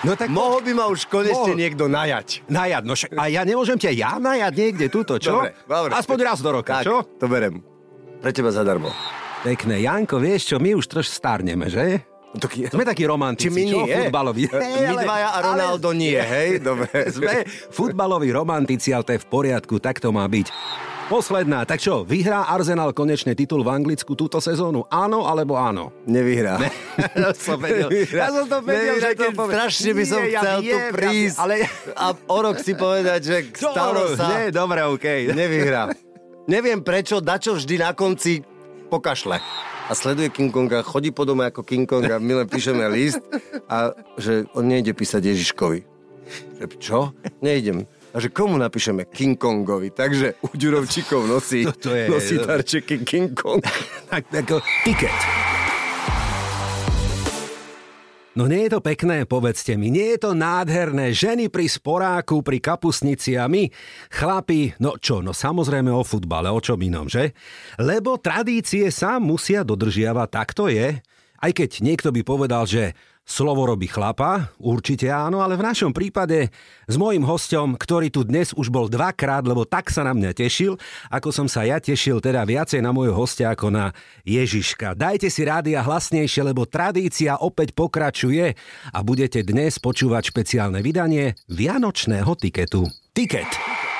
No tak Mohol by ma už konečne Mohol. niekto najať. najad, no a ja nemôžem ťa ja najať niekde túto, čo? Dobre, dobre. Aspoň raz do roka, Tak, čo? to berem. Pre teba zadarmo. Pekné, Janko, vieš čo, my už troš starneme, že? No, tak je- Sme takí romantici, my čo? nie? Futbaloví. E, My dvaja a Ronaldo nie, hej? Dobre. Sme futbaloví romantici, ale to je v poriadku, tak to má byť. Posledná, tak čo, vyhrá Arsenal konečne titul v Anglicku túto sezónu? Áno alebo áno? Nevyhrá. Ja som vedel, ja som to vedel, Nevyhrá, že to povie. strašne by som Nie, ja chcel tu viem, prísť ale... a o rok si povedať, že stalo sa. Nie, dobre, okej. Nevyhrá. Neviem prečo, dačo vždy na konci pokašle. A sleduje King Konga, chodí po dome ako King Kong a my len píšeme list a že on nejde písať Ježiškovi. Že čo? Nejdem. A že komu napíšeme? King Kongovi. Takže u Ďurovčíkov nosí, To je- nosí darčeky King Kong. Tak, ako tiket. No nie je to pekné, povedzte mi, nie je to nádherné. Ženy pri sporáku, pri kapusnici a my, chlapi, no čo, no samozrejme o futbale, o čom inom, že? Lebo tradície sa musia dodržiavať, tak to je. Aj keď niekto by povedal, že slovo robí chlapa, určite áno, ale v našom prípade s mojím hostom, ktorý tu dnes už bol dvakrát, lebo tak sa na mňa tešil, ako som sa ja tešil teda viacej na môjho hostia ako na Ježiška. Dajte si rádia hlasnejšie, lebo tradícia opäť pokračuje a budete dnes počúvať špeciálne vydanie Vianočného tiketu. Tiket.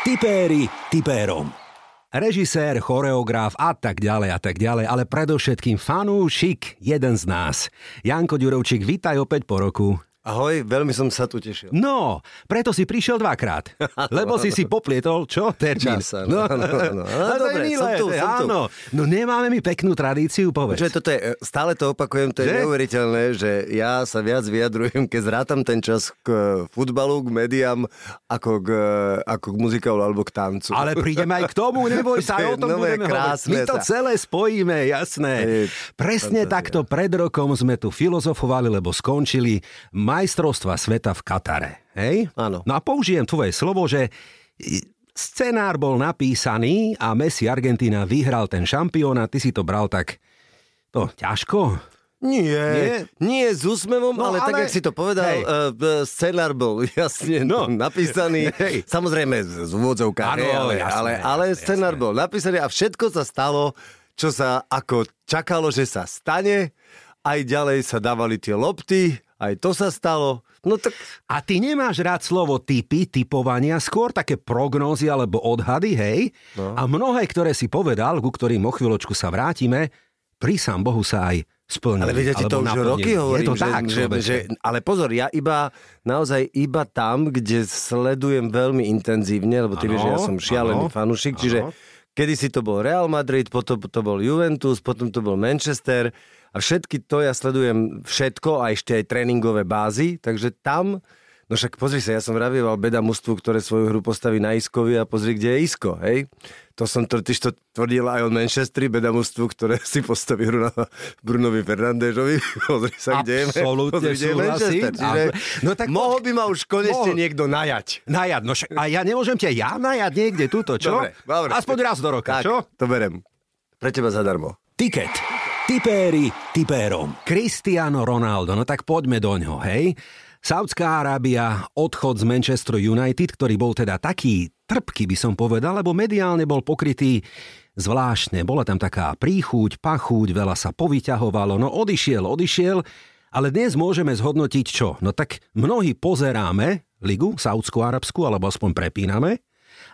Tipéri tipérom režisér, choreograf a tak ďalej a tak ďalej, ale predovšetkým fanúšik, jeden z nás. Janko Ďurovčík, vítaj opäť po roku. Ahoj, veľmi som sa tu tešil. No, preto si prišiel dvakrát. Lebo si si poplietol, čo? Termín. Čas, áno, áno. No, Áno, to je dobre, milé, som tu, som tu. áno. No nemáme mi peknú tradíciu, povedz. Čo toto je, stále to opakujem, to je Že? neuveriteľné, že ja sa viac vyjadrujem, keď zrátam ten čas k futbalu, k médiám, ako k, ako k muzikálu alebo k tancu. Ale prídeme aj k tomu, neboj sa, o tom No, je budeme hovoriť. My krásne to celé spojíme, jasné. Je Presne fantázia. takto pred rokom sme tu filozofovali, lebo skončili majstrovstva sveta v Katare. Hej? Áno. No a použijem tvoje slovo, že scenár bol napísaný a Messi Argentina vyhral ten šampión a ty si to bral tak to ťažko. Nie, Nie? nie, s úsmevom, No, ale, tak, ale- jak si to povedal, Hej. uh, scenár bol jasne No. no. napísaný, Hej. samozrejme z Áno, hej, ale, jasné, ale, ale jasné, scenár jasné. bol napísaný a všetko sa stalo, čo sa ako čakalo, že sa stane, aj ďalej sa dávali tie lopty, aj to sa stalo, no tak A ty nemáš rád slovo typy, typovania, skôr také prognózy alebo odhady, hej? No. A mnohé, ktoré si povedal, ku ktorým o chvíľočku sa vrátime, pri sám Bohu sa aj splnili. Ale alebo to už naplnili. roky hovorím, Je to že, tak, že, že, ale pozor, ja iba, naozaj iba tam, kde sledujem veľmi intenzívne, lebo ty Áno, vieš, že ja som šialený áno, fanúšik, áno. čiže kedysi to bol Real Madrid, potom to bol Juventus, potom to bol Manchester a všetky to ja sledujem všetko a ešte aj tréningové bázy, takže tam No však pozri sa, ja som vravieval beda mužstvu, ktoré svoju hru postaví na Iskovi a pozri, kde je Isko, hej? To som totiž to tvrdil aj o Manchesteri, beda mužstvu, ktoré si postaví hru na Brunovi Fernandéžovi. Pozri sa, kde je, pozri, kde je. Manchester. Čiže No tak mohol by ma už konečne Mohol. niekto najať. Najad, no však, a ja nemôžem ťa ja najať niekde túto, čo? Dobre, dobre. Aspoň raz do roka, Tak, čo? to berem. Pre teba zadarmo. Tiket. Tipéri tipérom. Cristiano Ronaldo, no tak poďme do ňoho, hej? Saudská Arábia, odchod z Manchester United, ktorý bol teda taký trpký, by som povedal, lebo mediálne bol pokrytý zvláštne. Bola tam taká príchuť, pachúť, veľa sa povyťahovalo, no odišiel, odišiel, ale dnes môžeme zhodnotiť čo? No tak mnohí pozeráme ligu Saudskú Arabskú, alebo aspoň prepíname,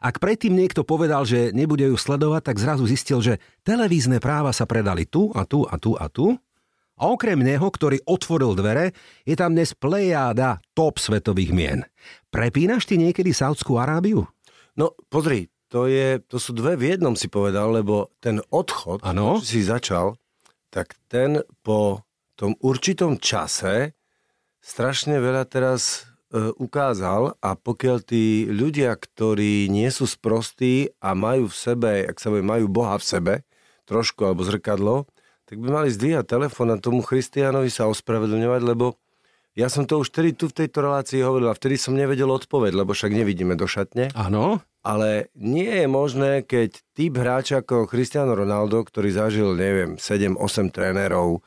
ak predtým niekto povedal, že nebude ju sledovať, tak zrazu zistil, že televízne práva sa predali tu a tu a tu a tu. A okrem neho, ktorý otvoril dvere, je tam dnes plejáda top svetových mien. Prepínaš ty niekedy Saudskú Arábiu? No pozri, to, je, to sú dve v jednom si povedal, lebo ten odchod, Áno. čo si začal, tak ten po tom určitom čase strašne veľa teraz ukázal a pokiaľ tí ľudia, ktorí nie sú sprostí a majú v sebe, ak sa povie, majú Boha v sebe, trošku alebo zrkadlo, tak by mali zdvíhať telefón a tomu Christianovi sa ospravedlňovať, lebo ja som to už vtedy tu v tejto relácii hovoril a vtedy som nevedel odpoveď, lebo však nevidíme do šatne. Áno. Ale nie je možné, keď typ hráča ako Cristiano Ronaldo, ktorý zažil, neviem, 7-8 trénerov,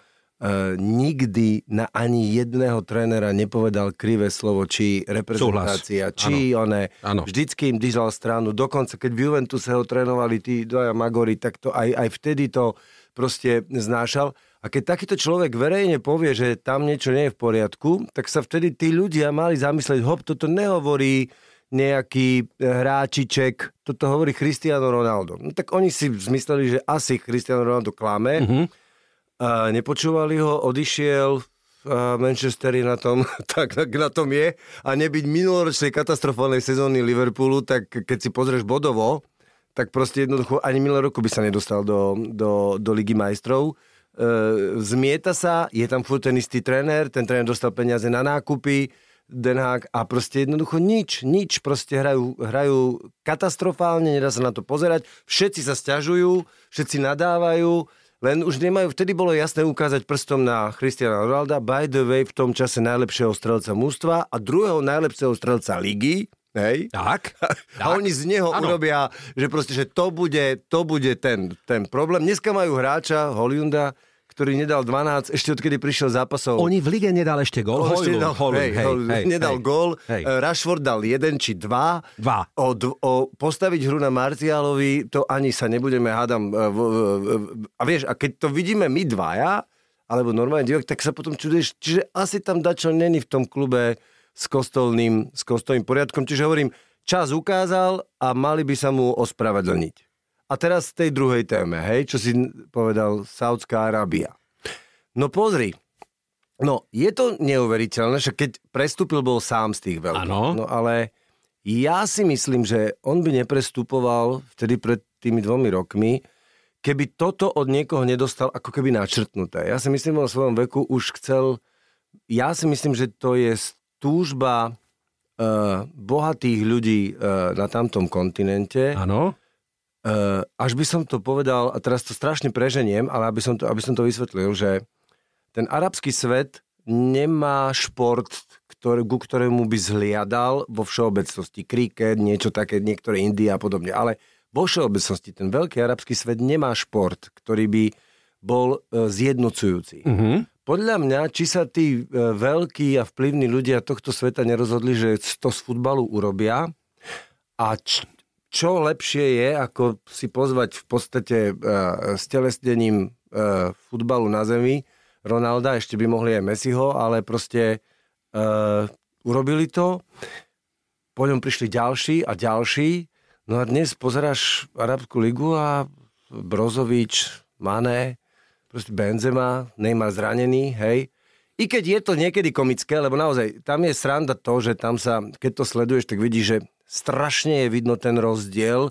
nikdy na ani jedného trénera nepovedal krivé slovo, či reprezentácia, Súhlas. či ano. one. Ano. Vždycky im držal stranu. Dokonca, keď v Juventuse ho trénovali tí dvaja Magori, tak to aj, aj vtedy to proste znášal. A keď takýto človek verejne povie, že tam niečo nie je v poriadku, tak sa vtedy tí ľudia mali zamyslieť, hop, toto nehovorí nejaký hráčiček, toto hovorí Cristiano Ronaldo. No tak oni si zmysleli, že asi Cristiano Ronaldo klame, mm-hmm a nepočúvali ho, odišiel, a Manchester na tom, tak, na tom je. A nebyť minuloročnej katastrofálnej sezóny Liverpoolu, tak keď si pozrieš bodovo, tak proste jednoducho ani minulý roku by sa nedostal do, do, do Ligy majstrov. E, zmieta sa, je tam furt ten istý tréner, ten tréner dostal peniaze na nákupy, Den Haag a proste jednoducho nič, nič, proste hrajú, hrajú katastrofálne, nedá sa na to pozerať, všetci sa stiažujú, všetci nadávajú, len už nemajú, vtedy bolo jasné ukázať prstom na Christiana Ronalda, by the way v tom čase najlepšieho strelca mústva a druhého najlepšieho strelca ligy, Hej? Tak. A tak. oni z neho ano. urobia, že proste, že to bude, to bude ten, ten problém. Dneska majú hráča, Holiunda, ktorý nedal 12, ešte odkedy prišiel zápasov. Oni v lige nedal ešte gól. Oh, ešte nedal, hol, hej, hej, hej, nedal hej, gól. Hej. Eh, Rashford dal jeden či dva. Dva. O, o postaviť hru na Martialovi, to ani sa nebudeme hádam. V, a vieš, a keď to vidíme my dvaja, alebo normálne divok, tak sa potom čuduješ, čiže asi tam dačo není v tom klube s kostolným, s kostolným poriadkom. Čiže hovorím, čas ukázal a mali by sa mu ospravedlniť. A teraz tej druhej téme, hej, čo si povedal Saudská Arábia. No pozri, no je to neuveriteľné, že keď prestúpil, bol sám z tých veľkých. Ano. No ale ja si myslím, že on by neprestupoval vtedy pred tými dvomi rokmi, keby toto od niekoho nedostal ako keby načrtnuté. Ja si myslím, že vo svojom veku už chcel, ja si myslím, že to je túžba uh, bohatých ľudí uh, na tamtom kontinente. Áno až by som to povedal, a teraz to strašne preženiem, ale aby som to, aby som to vysvetlil, že ten arabský svet nemá šport, ktorý, ku ktorému by zhliadal vo všeobecnosti. Kriket, niečo také, niektoré India a podobne. Ale vo všeobecnosti ten veľký arabský svet nemá šport, ktorý by bol uh, zjednocujúci. Mm-hmm. Podľa mňa, či sa tí uh, veľkí a vplyvní ľudia tohto sveta nerozhodli, že to z futbalu urobia a č- čo lepšie je, ako si pozvať v podstate uh, s telesnením uh, futbalu na zemi Ronalda, ešte by mohli aj Messiho, ale proste uh, urobili to, po ňom prišli ďalší a ďalší, no a dnes pozeráš Arabskú ligu a Brozovič, Mané, proste Benzema, Neymar zranený, hej, i keď je to niekedy komické, lebo naozaj tam je sranda to, že tam sa, keď to sleduješ, tak vidíš, že strašne je vidno ten rozdiel.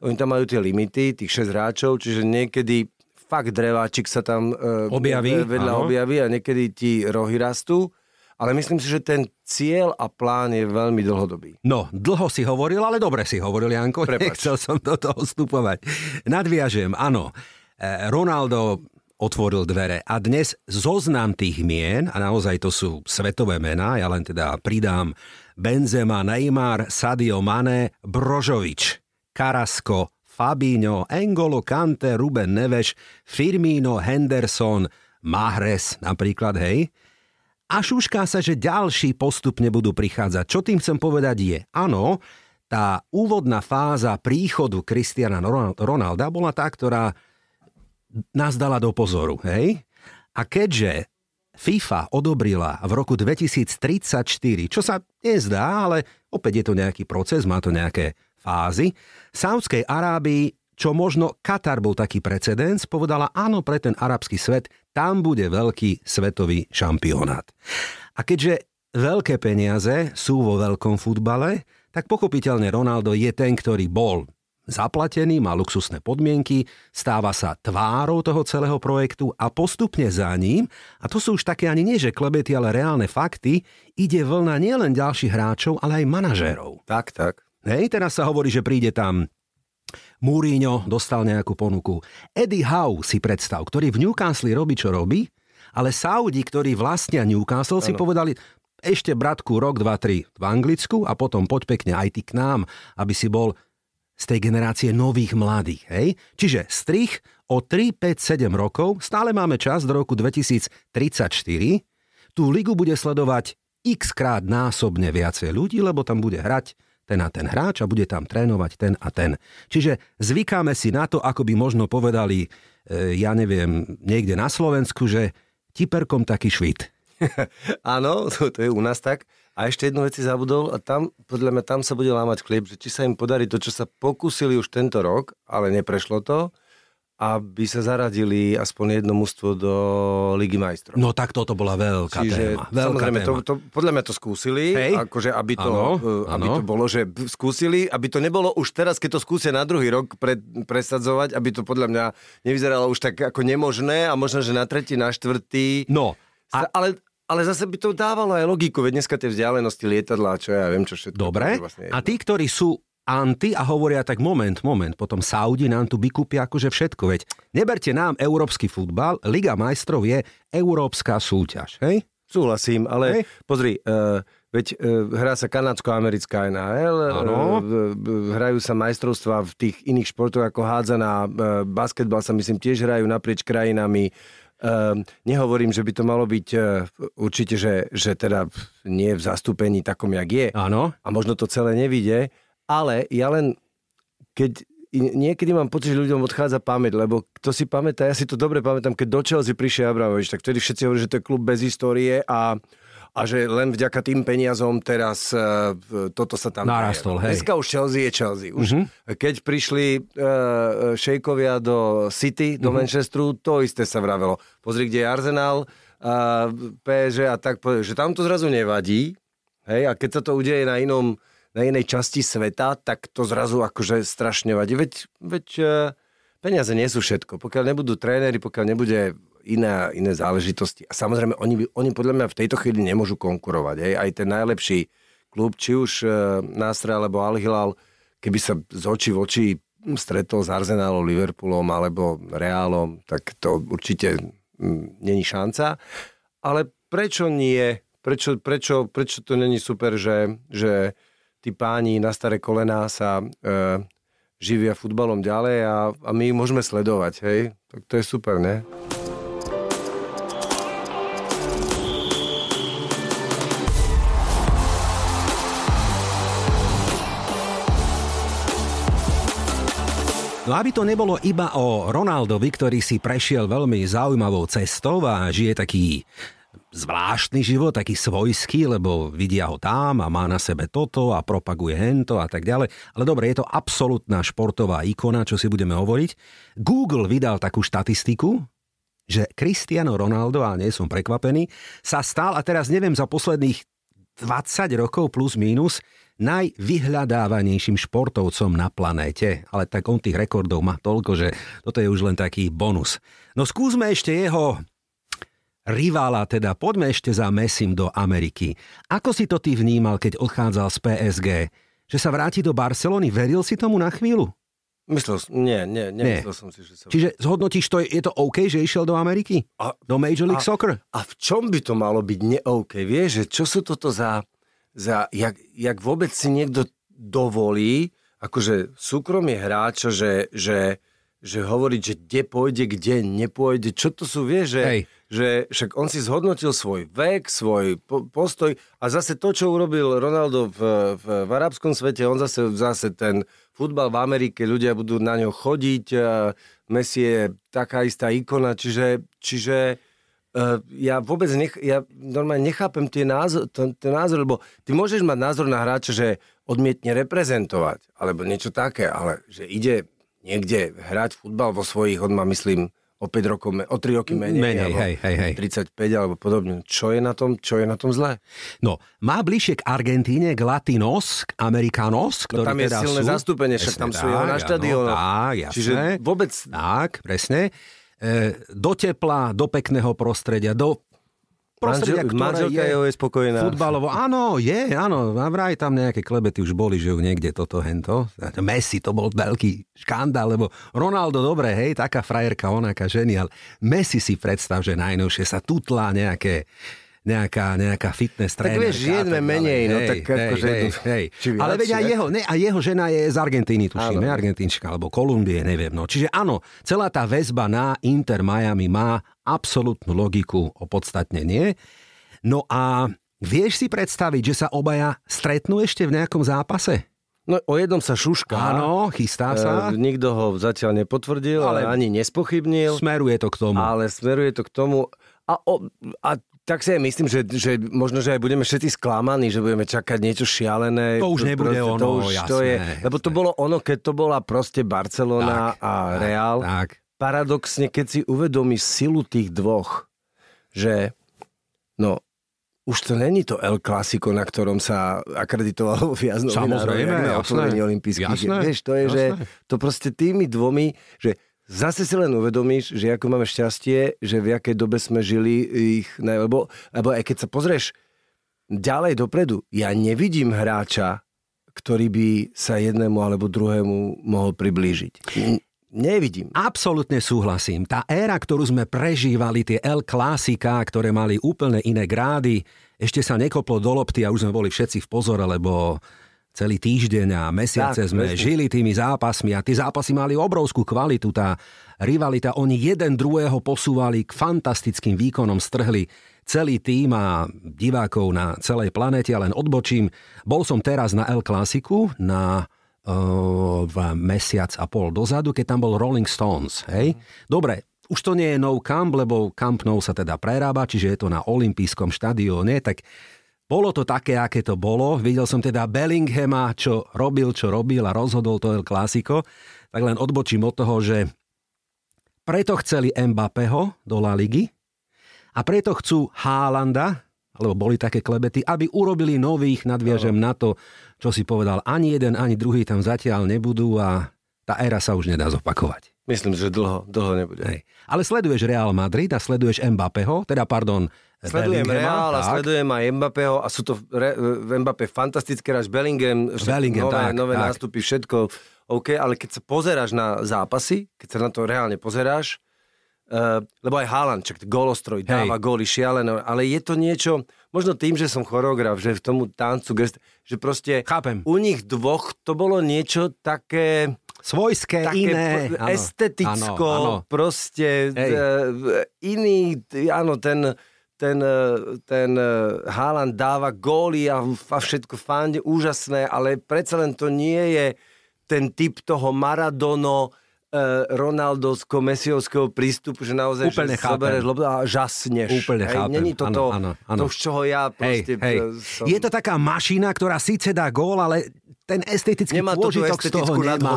Oni tam majú tie limity, tých 6 hráčov, čiže niekedy fakt dreváčik sa tam uh, objaví, vedľa áno. objaví a niekedy ti rohy rastú. Ale myslím si, že ten cieľ a plán je veľmi dlhodobý. No, dlho si hovoril, ale dobre si hovoril, Janko. Prepač. Nechcel som do toho vstupovať. Nadviažem, áno. E, Ronaldo otvoril dvere a dnes zoznam tých mien, a naozaj to sú svetové mená, ja len teda pridám Benzema, Neymar, Sadio Mane, Brožovič, Karasko, Fabinho, Engolo, Kante, Ruben Neves, Firmino, Henderson, Mahrez napríklad, hej. A šušká sa, že ďalší postupne budú prichádzať. Čo tým chcem povedať je, áno, tá úvodná fáza príchodu Cristiana Ronalda bola tá, ktorá nás dala do pozoru, hej? A keďže FIFA odobrila v roku 2034, čo sa nezdá, ale opäť je to nejaký proces, má to nejaké fázy. Saudskej Arábii, čo možno Katar bol taký precedens, povedala áno pre ten arabský svet, tam bude veľký svetový šampionát. A keďže veľké peniaze sú vo veľkom futbale, tak pochopiteľne Ronaldo je ten, ktorý bol zaplatený, má luxusné podmienky, stáva sa tvárou toho celého projektu a postupne za ním, a to sú už také ani nie že klebety, ale reálne fakty, ide vlna nielen ďalších hráčov, ale aj manažérov. Tak, tak. Hej, teraz sa hovorí, že príde tam Mourinho, dostal nejakú ponuku. Eddie Howe si predstav, ktorý v Newcastle robí, čo robí, ale Saudi, ktorí vlastnia Newcastle, ano. si povedali, ešte bratku rok, dva, tri v Anglicku a potom poď pekne aj ty k nám, aby si bol z tej generácie nových mladých. Hej? Čiže strich o 3, 5, 7 rokov, stále máme čas do roku 2034, tú ligu bude sledovať x krát násobne viacej ľudí, lebo tam bude hrať ten a ten hráč a bude tam trénovať ten a ten. Čiže zvykáme si na to, ako by možno povedali, e, ja neviem, niekde na Slovensku, že tiperkom taký švit. Áno, to, to je u nás tak. A ešte jednu vec si zabudol a tam, podľa mňa, tam sa bude lámať chlieb, že či sa im podarí to, čo sa pokúsili už tento rok, ale neprešlo to, aby sa zaradili aspoň jedno mužstvo do Ligy majstrov. No tak toto bola veľká Čiže, téma. Veľká samozrejme, téma. To, to, podľa mňa to skúsili, Hej. akože aby to, Áno, uh, aby áno. to bolo, že skúsili, aby to nebolo už teraz, keď to skúsia na druhý rok pre, presadzovať, aby to podľa mňa nevyzeralo už tak ako nemožné a možno, že na tretí, na štvrtý. No, A... Ale, ale zase by to dávalo aj logiku, veď dneska tie vzdialenosti lietadla, čo ja viem, čo všetko. Dobre. vlastne A tí, ktorí sú anti a hovoria tak moment, moment, potom Saudi nám tu vykúpia akože všetko, veď neberte nám európsky futbal, Liga majstrov je európska súťaž, hej? Súhlasím, ale Hej. pozri, uh, veď uh, hrá sa kanadsko-americká NHL, uh, hrajú sa majstrovstvá v tých iných športoch ako hádzaná, uh, basketbal sa myslím tiež hrajú naprieč krajinami. Uh, nehovorím, že by to malo byť uh, určite, že, že teda nie v zastúpení takom, jak je Áno. a možno to celé nevidie, ale ja len, keď niekedy mám pocit, že ľuďom odchádza pamäť, lebo kto si pamätá, ja si to dobre pamätám, keď do Chelsea prišiel Abramovič, tak vtedy všetci hovorili, že to je klub bez histórie a a že len vďaka tým peniazom teraz uh, toto sa tam Narastol, hej. Dneska už Chelsea je Chelsea. Už Mhm. keď prišli uh, šejkovia do City, do Mhm. Manchesteru, to isté sa vravelo. Pozri, kde je Arsenal, uh, PSG a tak, že tam to zrazu nevadí, hej, a keď sa to udeje na inom na inej časti sveta, tak to zrazu akože strašne vadí. Veď, veď uh, peniaze nie sú všetko. Pokiaľ nebudú tréneri, pokiaľ nebude iné, iné záležitosti. A samozrejme, oni, oni podľa mňa v tejto chvíli nemôžu konkurovať. Hej. Aj ten najlepší klub, či už uh, Nasra alebo Al Hilal, keby sa z očí v oči stretol s Arsenálom, Liverpoolom alebo Reálom, tak to určite mm, není šanca. Ale prečo nie? Prečo, prečo, prečo to není super, že, že tí páni na staré kolená sa e, živia futbalom ďalej a, a my ich môžeme sledovať, hej? Tak to je super, ne? No aby to nebolo iba o Ronaldovi, ktorý si prešiel veľmi zaujímavou cestou a žije taký zvláštny život, taký svojský, lebo vidia ho tam a má na sebe toto a propaguje hento a tak ďalej. Ale dobre, je to absolútna športová ikona, čo si budeme hovoriť. Google vydal takú štatistiku, že Cristiano Ronaldo, a nie som prekvapený, sa stal, a teraz neviem, za posledných 20 rokov plus minus najvyhľadávanejším športovcom na planéte. Ale tak on tých rekordov má toľko, že toto je už len taký bonus. No skúsme ešte jeho rivála, teda poďme ešte za Messim do Ameriky. Ako si to ty vnímal, keď odchádzal z PSG? Že sa vráti do Barcelony? Veril si tomu na chvíľu? Myslel som, nie, nie, nemyslel som si, že sa... Čiže zhodnotíš to, je to OK, že išiel do Ameriky? A, Do Major League a- Soccer? a v čom by to malo byť ne-OK? Vieš, že čo sú toto za... za jak, jak vôbec si niekto dovolí, akože súkromie hráča, že, že, že hovoriť, že kde pôjde, kde nepôjde, čo to sú, vieš, že, Hej. že však on si zhodnotil svoj vek, svoj po, postoj a zase to, čo urobil Ronaldo v, v, v arabskom svete, on zase, zase ten futbal v Amerike, ľudia budú na ňo chodiť, Messi je taká istá ikona, čiže, čiže ja vôbec nech, ja normálne nechápem tie názor, ten, ten názor, lebo ty môžeš mať názor na hráča, že odmietne reprezentovať, alebo niečo také, ale že ide niekde hrať futbal vo svojich, on má myslím o 5 rokov, o 3 roky menej, Menej, alebo hej, hej, hej. 35 alebo podobne. Čo je na tom, čo je na tom zlé? No, má bližšie k Argentíne, k Latinos, k Americanos, No tam je teda silné sú. zastúpenie, však tam sú jeho na štadiónoch. Čiže vôbec Tak, presne. E, do tepla, do pekného prostredia, do prostredia, Manžel, ktoré manželka je je spokojná. futbalovo. Áno, je, áno. A vraj tam nejaké klebety už boli, že ju niekde toto, hento. Messi to bol veľký škandál, lebo Ronaldo, dobre, hej, taká frajerka, onaká ženy, ale Messi si predstav, že najnovšie sa tutlá nejaké nejaká, nejaká fitness Tak trénerka. vieš, žien sme a tak menej, no Hej, tak hej, akože- hej, hej. viac, Ale veď aj jeho, ne, a jeho žena je z Argentíny, tuším, ne, Argentínčka, alebo Kolumbie, neviem. No. Čiže áno, celá tá väzba na Inter Miami má absolútnu logiku, opodstatnenie. No a vieš si predstaviť, že sa obaja stretnú ešte v nejakom zápase? No o jednom sa šušká. Áno, chystá sa. E, nikto ho zatiaľ nepotvrdil, ale, Ale- ani nespochybnil. Smeruje to k tomu. Ale smeruje to k tomu. A, o, a tak si aj myslím, že, že možno, že aj budeme všetci sklamaní, že budeme čakať niečo šialené. To už nebude Proste ono, to už, to jasné, je, Lebo to jasné. bolo ono, keď to bola proste Barcelona Tak, a Real. Tak. Paradoxne, keď si uvedomíš silu tých dvoch, že no, už to není to El Clasico, na ktorom sa akreditovalo viac novinárov, Samozrejme, na jasné. otvorení olympijských. Jasné, Vieš, to je, že jasné. to proste tými dvomi, že zase si len uvedomíš, že ako máme šťastie, že v jakej dobe sme žili ich, ne, lebo, lebo aj keď sa pozrieš ďalej dopredu, ja nevidím hráča, ktorý by sa jednému alebo druhému mohol priblížiť. Nevidím. Absolutne súhlasím. Tá éra, ktorú sme prežívali, tie El Klasika, ktoré mali úplne iné grády, ešte sa nekoplo do lopty a už sme boli všetci v pozore, lebo celý týždeň a mesiace Tak, sme presne. žili tými zápasmi a tie zápasy mali obrovskú kvalitu. Tá rivalita, oni jeden druhého posúvali k fantastickým výkonom, strhli celý tým a divákov na celej planete len odbočím. Bol som teraz na El Clasiku, na uh, v mesiac a pol dozadu, keď tam bol Rolling Stones. Hej? Dobre, už to nie je No Camp, lebo Camp Nou sa teda prerába, čiže je to na olympijskom štadióne, tak bolo to také, aké to bolo. Videl som teda Bellinghama, čo robil, čo robil a rozhodol to El Clásico. Tak len odbočím od toho, že preto chceli Mbappého do La Ligy a preto chcú Haalanda, alebo boli také klebety, aby urobili nových, nadviažem na to, čo si povedal, ani jeden, ani druhý tam zatiaľ nebudú a tá éra sa už nedá zopakovať. Myslím, že dlho, dlho nebude. Hej. Ale sleduješ Real Madrid a sleduješ Mbappého, teda pardon, Sledujem Real a sledujem aj Mbappého a sú to re, Mbappé fantastické hráč, Bellingham, Bellingham, nové, tak, nové tak. nástupy, všetko OK, ale keď sa pozeráš na zápasy, keď sa na to reálne pozeráš, uh, lebo aj Haaland, čak golostroj, dáva góly šialené, ale je to niečo, možno tým, že som choreograf, že v tomu tancu, gest, že proste Chápem. u nich dvoch to bolo niečo také Svojské, také iné. áno, esteticko, áno, áno. proste Hej. e, iný, áno, ten, ten, e, ten e, Haaland dáva góly a, a všetko fande, úžasné, ale predsa len to nie je ten typ toho Maradono, Ronaldovsko, Mesiovského prístupu, že naozaj Úplne že zoberieš loptu a žasneš. Úplne Hej, chápem. Není to Áno, to, áno, áno. to, z čoho ja Hej, proste... hej. e, som... Je to taká mašina, ktorá síce dá gól, ale ten estetický Nemá to pôžitok z toho nemá.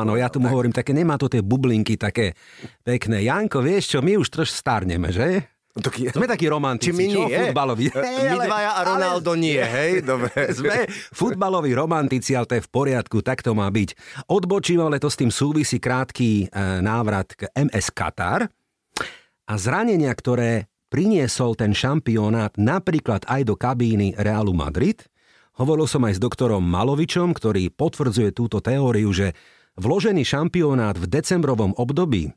Áno, ja povedal, tomu tak. hovorím, také nemá to tie bublinky také pekné. Janko, vieš čo, my už troš starneme, že? Taký- Sme takí romantici, Či my čo? nie? Futbaloví. E, My dvaja a Ronaldo nie, hej? Dobre. Sme futbaloví romantici, ale to je v poriadku, tak to má byť. Odbočím, ale to s tým súvisí krátky e, návrat k MS Katar a zranenia, ktoré priniesol ten šampionát napríklad aj do kabíny Realu Madrid. Hovoril som aj s doktorom Malovičom, ktorý potvrdzuje túto teóriu, že vložený šampionát v decembrovom období,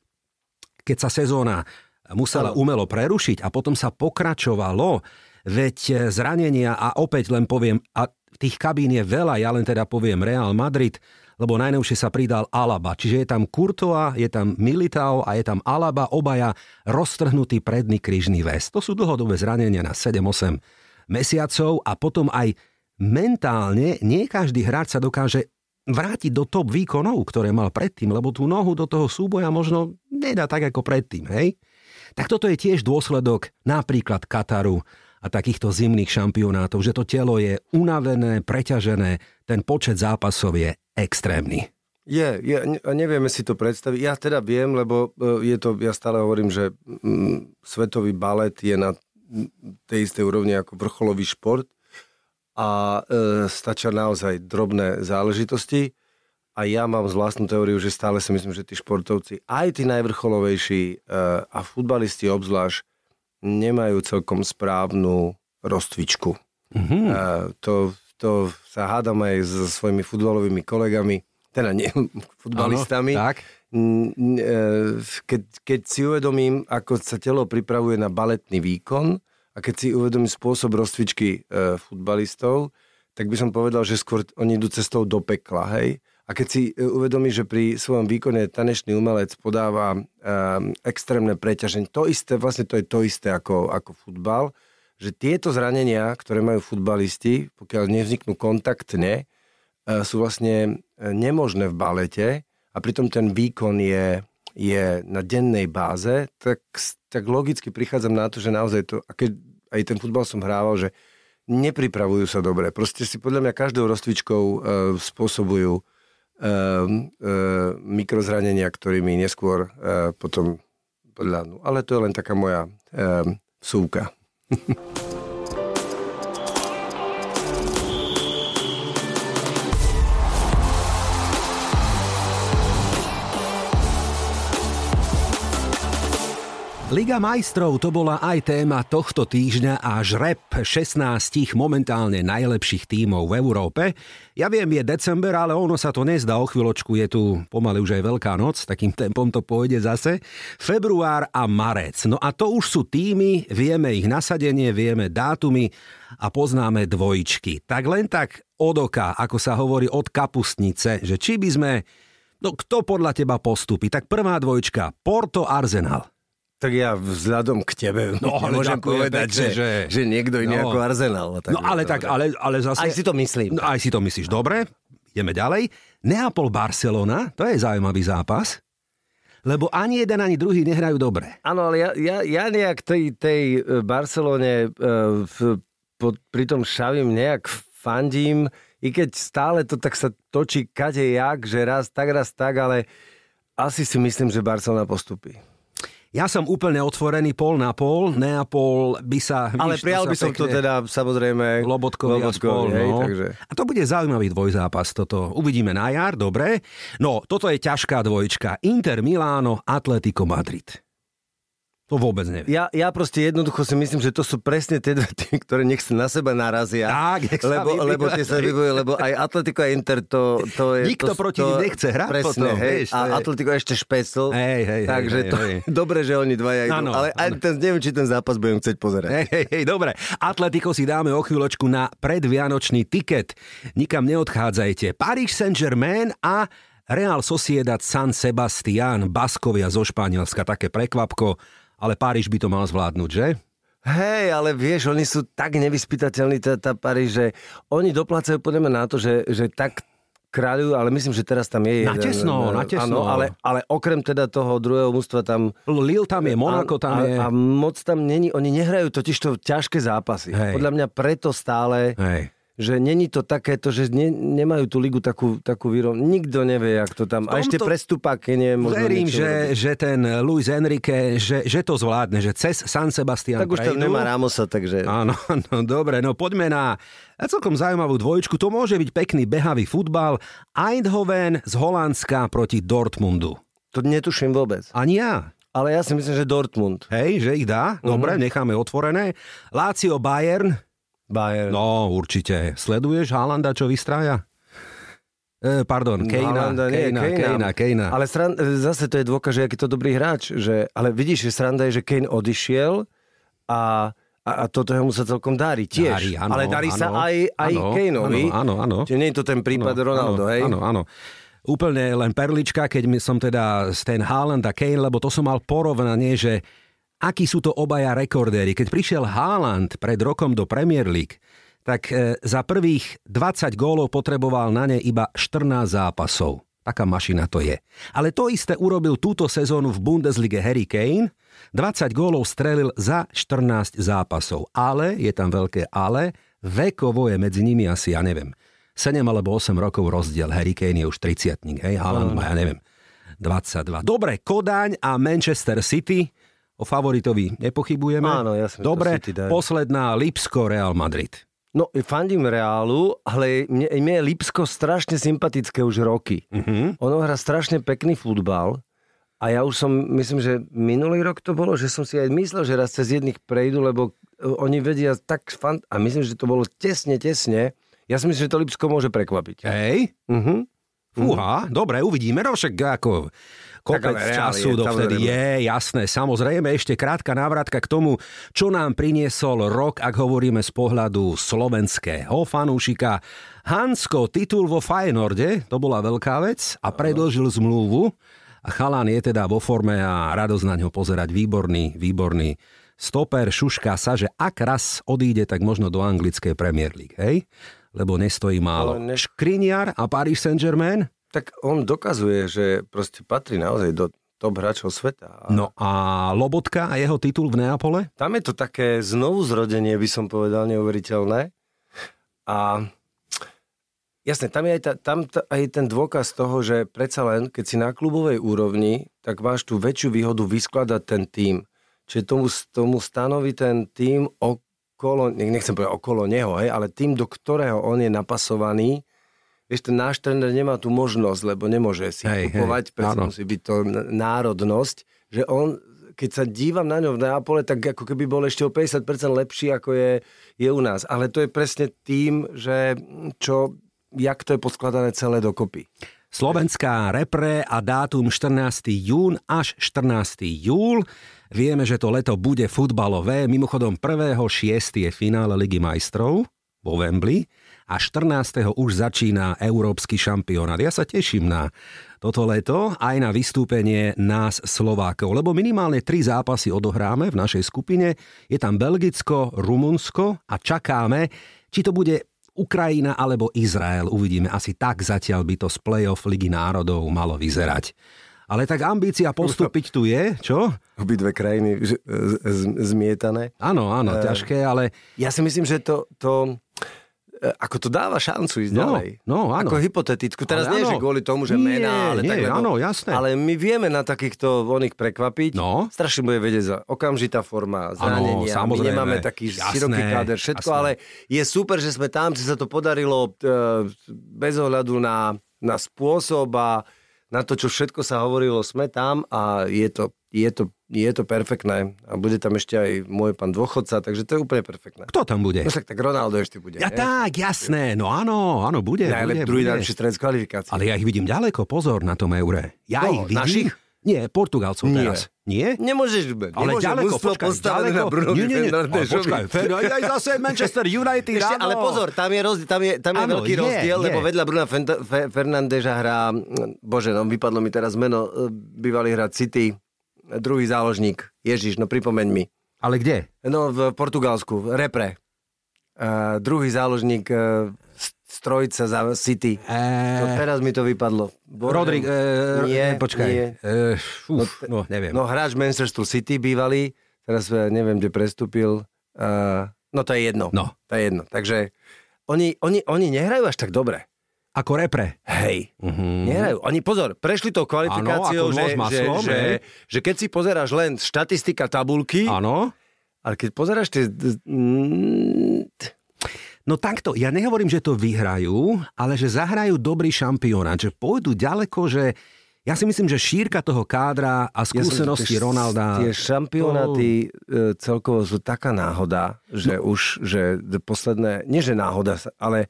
keď sa sezóna musela umelo prerušiť a potom sa pokračovalo, veď zranenia a opäť len poviem, a tých kabín je veľa, ja len teda poviem Real Madrid, lebo najnovšie sa pridal Alaba, čiže je tam Courtois, je tam Militao a je tam Alaba, obaja roztrhnutý predný krížny väz. To sú dlhodobé zranenia na 7-8 mesiacov a potom aj mentálne nie každý hráč sa dokáže vrátiť do top výkonov, ktoré mal predtým, lebo tú nohu do toho súboja možno nedá tak ako predtým, hej? Tak toto je tiež dôsledok napríklad Kataru a takýchto zimných šampionátov, že to telo je unavené, preťažené, ten počet zápasov je extrémny. Je, je, nevieme si to predstaviť. Ja teda viem, lebo e, je to, ja stále hovorím, že mm, svetový balet je na tej istej úrovni ako vrcholový šport a e, stačia naozaj drobné záležitosti. A ja mám z vlastnú teóriu, že stále si myslím, že tí športovci, aj tí najvrcholovejší e, a futbalisti obzvlášť, nemajú celkom správnu rozcvičku. Mhm. E, to, to sa hádam aj so svojimi futbalovými kolegami, teda nie futbalistami. Áno, tak. E, Keď, keď si uvedomím, ako sa telo pripravuje na baletný výkon, a keď si uvedomí spôsob rozcvičky e, futbalistov, tak by som povedal, že skôr oni idú cestou do pekla, hej. A keď si e, uvedomí, že pri svojom výkone tanečný umelec podáva e, extrémne preťaženie, to isté, vlastne to je to isté ako, ako futbal, že tieto zranenia, ktoré majú futbalisti, pokiaľ nevzniknú kontaktne, e, sú vlastne nemožné v balete a pritom ten výkon je, je na dennej báze, tak, tak logicky prichádzam na to, že naozaj to, a keď aj ten futbal som hrával, že nepripravujú sa dobre. Proste si podľa mňa každou rozcvičkou e, spôsobujú e, e, mikrozranenia, ktorými neskôr e, potom podľa, Ale to je len taká moja e, súka. Liga majstrov to bola aj téma tohto týždňa a žreb 16 momentálne najlepších tímov v Európe. Ja viem, je december, ale ono sa to nezdá. O chvíľočku je tu pomaly už aj Veľká noc, takým tempom to pôjde zase. Február a marec. No a to už sú týmy, vieme ich nasadenie, vieme dátumy a poznáme dvojičky. Tak len tak od oka, ako sa hovorí od kapustnice, že či by sme... No kto podľa teba postupí? Tak prvá dvojčka, Porto Arsenal. Tak ja vzhľadom k tebe no, ale môžem povedať, pekne, že, že, že niekto iný no, ako Arsenal. Tak no ale tak, ale, ale zase... Aj si to myslím. No, aj si to myslíš. Dobre, ideme ďalej. Neapol-Barcelona, to je zaujímavý zápas. Lebo ani jeden, ani druhý nehrajú dobre. Áno, ale ja, ja, ja nejak tej, tej e, Barcelone uh, v, po, pri tom šavím nejak fandím, i keď stále to tak sa točí kade jak, že raz tak, raz tak, ale asi si myslím, že Barcelona postupí. Ja som úplne otvorený pol na pol. Neapol by sa... Ale víš, prijal by som to teda samozrejme Lobotkovi, Lobotkovi a spol, hej, no. takže. A to bude zaujímavý dvojzápas. Toto uvidíme na jar, dobre. No, toto je ťažká dvojčka. Inter Miláno, Atletico Madrid. To vôbec neviem. Ja, ja proste jednoducho si myslím, že to sú presne tie dve tým, ktoré nech sa na seba narazia. Tak, nech lebo, sa lebo tie sa vybujú, lebo aj Atletico a Inter to, to je... Nikto to, proti to, nechce hrať presne, potom. Hej, vieš, a je... Atletico ešte špecl. Hej, hej, takže hej, to hej. dobre, že oni dvaja idú. Ano, ale aj ten, neviem, či ten zápas budem chcieť pozerať. Hej, hej, hej, dobre. Atletico si dáme o chvíľočku na predvianočný tiket. Nikam neodchádzajte. Paris Saint-Germain a Real Sociedad San Sebastián, Baskovia zo Španielska, také prekvapko ale Páriž by to mal zvládnuť, že? Hej, ale vieš, oni sú tak nevyspytateľní, tá, tá Paríž, že oni doplácajú podľa na to, že, že tak kráľujú, ale myslím, že teraz tam je jeden. Natesno, natesno. Áno, ale, ale okrem teda toho druhého mústva tam... Lille tam je, Monako tam a, je. A, a moc tam není, oni nehrajú totiž to ťažké zápasy. Hej. Podľa mňa preto stále... Hej že není to takéto, že ne, nemajú tú ligu takú, takú výrov. Nikto nevie, jak to tam... A ešte prestupák nie možno Verím, že, že ten Luis Enrique, že, že to zvládne, že cez San Sebastian Tak už tam nemá Ramosa, takže... Áno, no dobre, no poďme na celkom zaujímavú dvojčku. To môže byť pekný behavý futbal. Eindhoven z Holandska proti Dortmundu. To netuším vôbec. Ani ja. Ale ja si myslím, že Dortmund. Hej, že ich dá. Dobre, uh-huh. necháme otvorené. Lazio Bayern Bayern. No, určite. Sleduješ Haalanda, čo vystrája? E, pardon, Kejna, Kejna, Kejna, Kejna. Ale sran, zase to je dôkaz, že aký to dobrý hráč. Že, ale vidíš, že sranda je, že Kane odišiel a a, a toto mu sa celkom darí tiež. Darí, áno, ale darí áno, sa aj, aj áno, Kaneovi. Áno, áno. Čiže nie je to ten prípad áno, Ronaldo, áno, hej? Áno, áno. Úplne len perlička, keď som teda z ten Haaland a Kane, lebo to som mal porovnanie, že akí sú to obaja rekordéri. Keď prišiel Haaland pred rokom do Premier League, tak e, za prvých 20 gólov potreboval na ne iba 14 zápasov. Taká mašina to je. Ale to isté urobil túto sezónu v Bundeslige Harry Kane. 20 gólov strelil za 14 zápasov. Ale, je tam veľké ale, vekovo je medzi nimi asi, ja neviem, 7 alebo 8 rokov rozdiel. Harry Kane je už 30 hej, Haaland má, ja neviem, 22. Dobre, Kodaň a Manchester City, o favoritovi nepochybujeme. Áno, jasne, Dobre, posledná Lipsko Real Madrid. No, fandím Reálu, ale mne, mne je Lipsko strašne sympatické už roky. Mhm. Ono hrá strašne pekný futbal a ja už som, myslím, že minulý rok to bolo, že som si aj myslel, že raz cez jedných prejdu, lebo e, oni vedia tak fan... A myslím, že to bolo tesne, tesne. Ja si myslím, že to Lipsko môže prekvapiť. Hej, Mhm. Fúha, dobre, uvidíme, no však ako kopec reálne, času dovtedy samozrejme. je, jasné. Samozrejme, ešte krátka návratka k tomu, čo nám priniesol rok, ak hovoríme z pohľadu slovenského fanúšika. Hansko, titul vo Feyenoorde, to bola veľká vec a predlžil zmluvu. A chalán je teda vo forme a radosť na ňo pozerať. Výborný, výborný stoper, šušká sa, že ak raz odíde, tak možno do anglickej Premier League, hej? Lebo nestojí málo. Ale ne- Škriniar a Paris Saint-Germain? Tak on dokazuje, že proste patrí naozaj do top hráčov sveta. A No a Lobotka a jeho titul v Neapole? Tam je to také znovu zrodenie, by som povedal, neuveriteľné. A jasne, tam je aj, ta, tam ta, aj ten dôkaz toho, že predsa len, keď si na klubovej úrovni, tak máš tú väčšiu výhodu vyskladať ten tím. Čiže tomu, tomu stanoví ten tím okolo, nech- nechcem povedať okolo neho, hej, ale tým, do ktorého on je napasovaný, Vieš, ten náš tréner nemá tú možnosť, lebo nemôže si Hej, hej, kupovať, preto áno. musí byť to národnosť, že on, keď sa dívam na ňo v Neapole, tak ako keby bol ešte o 50% lepší, ako je, je u nás. Ale to je presne tým, že čo, jak to je poskladané celé dokopy. Slovenská repre a dátum 14. jún až 14. júl. Vieme, že to leto bude futbalové. Mimochodom 1.6. je finále Ligy majstrov vo Wembley a 14. už začína Európsky šampionát. Ja sa teším na toto leto aj na vystúpenie nás Slovákov, lebo minimálne tri zápasy odohráme v našej skupine. Je tam Belgicko, Rumunsko a čakáme, či to bude Ukrajina alebo Izrael. Uvidíme. Asi tak zatiaľ by to z play-off Ligy národov malo vyzerať. Ale tak ambícia postúpiť tu je, čo? Obidve krajiny z, z, zmietané. Áno, áno, Eh, ťažké, ale Ja si myslím, že to, to e, ako to dáva šancu ísť No, ďalej. no, áno. Ako hypotetickú. Teraz Ale nie, áno. že kvôli tomu, že Nie, mená, ale nie, tak, lebo- áno, jasné. Ale my vieme na takýchto oných prekvapiť. No. Strašne bude vedieť za okamžitá forma, zranenia. samozrejme. My nemáme taký Jasné, široký káder, všetko, jasné. ale je super, že sme tam, že sa to podarilo e, bez ohľadu na, na spôsob a na to, čo všetko sa hovorilo, sme tam a je to, je to, je to perfektné. A bude tam ešte aj môj pán dôchodca, takže to je úplne perfektné. kto tam bude? No však tak Ronaldo ešte bude. Ja nie? tak, jasné, no áno, áno, bude. Najlep, bude, druhý najlepší strelec kvalifikácie. Ale ja ich vidím ďaleko, pozor na tom eure. Ja No, ich vidím. našich? Nie, Portugalcov Nie. teraz. Nie? Nemôžeš byť. Ale Nemôže ďaleko, počkaj, postavené ďaleko. na Brunovi nie, nie, nie. Ale počkaj, Fer, aj, zase Manchester United, Ešte, ale pozor, tam je, rozdiel, tam je, tam je Áno, veľký je, rozdiel, je. lebo vedľa Bruna Fenta- Fe- Fernandeža hrá, bože, no vypadlo mi teraz meno, e, bývalý hrad City, druhý záložník, Ježiš, no pripomeň mi. Ale kde? No v Portugalsku, repre. Uh, druhý záložník uh, strojca za City. E, No, teraz mi to vypadlo. Bože, Rodrik, e, nie, počkaj. nie. E, uf, no, neviem. No hráč Manchester City bývalý, teraz eh, neviem, kde prestúpil. Uh, no to je jedno. No. To je jedno. Takže oni, oni, oni nehrajú až tak dobre. Ako repre. Hej. Mhm. Nehrajú. Oni pozor, prešli tou kvalifikáciou, že, nôž že, maslom, že, hej. že keď si pozeráš len štatistika tabulky, Áno. ale keď pozeráš tie... mm, No takto, ja nehovorím, že to vyhrajú, ale že zahrajú dobrý šampionát, že pôjdu ďaleko, že ja si myslím, že šírka toho kádra a skúsenosti tie- Ronalda... Tie šampionáty e, celkovo sú taká náhoda, že No. už, že posledné, nie že náhoda, ale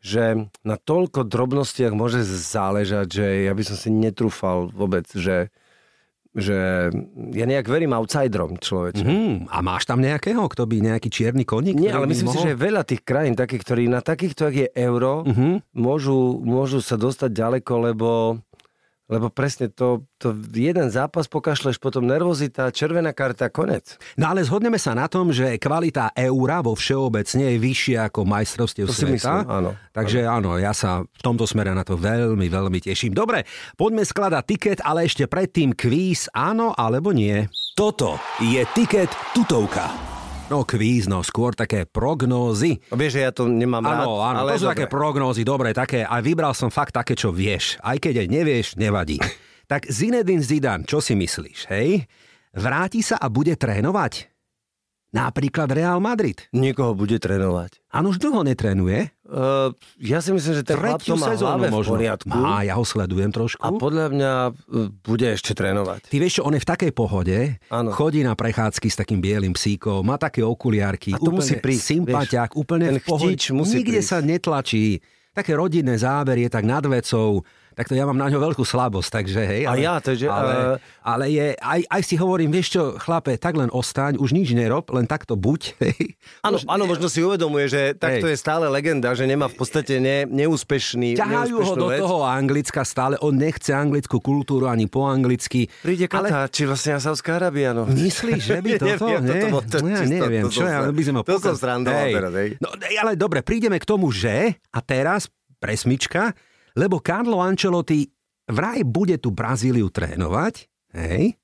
že na toľko drobnostiach môže záležať, že ja by som si netrúfal vôbec, že, že ja nejak verím outsiderom človeče. Hmm, a máš tam nejakého, kto by nejaký čierny koník? Nie, ale myslím si, mohol? že je veľa tých krajín takých, ktorí na takýchto, ak je euro, Mhm. môžu, môžu sa dostať ďaleko, lebo, lebo presne to, to jeden zápas pokašleš, potom nervozita, červená karta, konec. No ale zhodneme sa na tom, že kvalita eura vo všeobecne je vyššia ako majstrovstiev To si sveta. myslím, áno. Takže áno, ja sa v tomto smere na to veľmi, veľmi teším. Dobre, poďme skladať tiket, ale ešte predtým kvíz, áno alebo nie. Toto je tiket tutovka. No kvíz, no skôr také prognózy. Vieš, že ja to nemám rád. Áno, áno, ale to sú dobre. také prognózy, dobre, také. A vybral som fakt také, čo vieš. Aj keď aj nevieš, nevadí. tak Zinedine Zidane, čo si myslíš, hej? Vráti sa a bude trénovať? Napríklad Real Madrid. Niekoho bude trénovať. A už dlho netrénuje. Uh, ja si myslím, že ten chlap to má hlave v poriadku. Má, ja ho sledujem trošku. A podľa mňa uh, bude ešte trénovať. Ty vieš čo, on je v takej pohode, Áno. chodí na prechádzky s takým bielým psíkom, má také okuliarky, A to úplne musí prísť, sympatiák, úplne ten v pohode, musí nikde prísť. sa netlačí. Také rodinné zábery je tak nad vecou, tak to ja mám na ňo veľkú slabosť, takže hej. A ja, takže... Ale, ale je, aj, aj si hovorím, vieš čo, chlape, tak len ostaň, už nič nerob, len takto buď. Áno, áno, možno si uvedomuje, že takto hej. je stále legenda, že nemá v podstate ne, neúspešný Ťahajú ho do vec. toho Anglicka stále, on nechce anglickú kultúru ani po anglicky. Príde Katar, ale... či vlastne Saudská Arábia, no. Myslíš, že by toto? no, ja čisto, neviem, to čo ja, by sme ho To som srandoval teraz, hej. No, ale dobre, prídeme k tomu, že, a teraz presmička, lebo Carlo Ancelotti vraj bude tu Brazíliu trénovať, hej,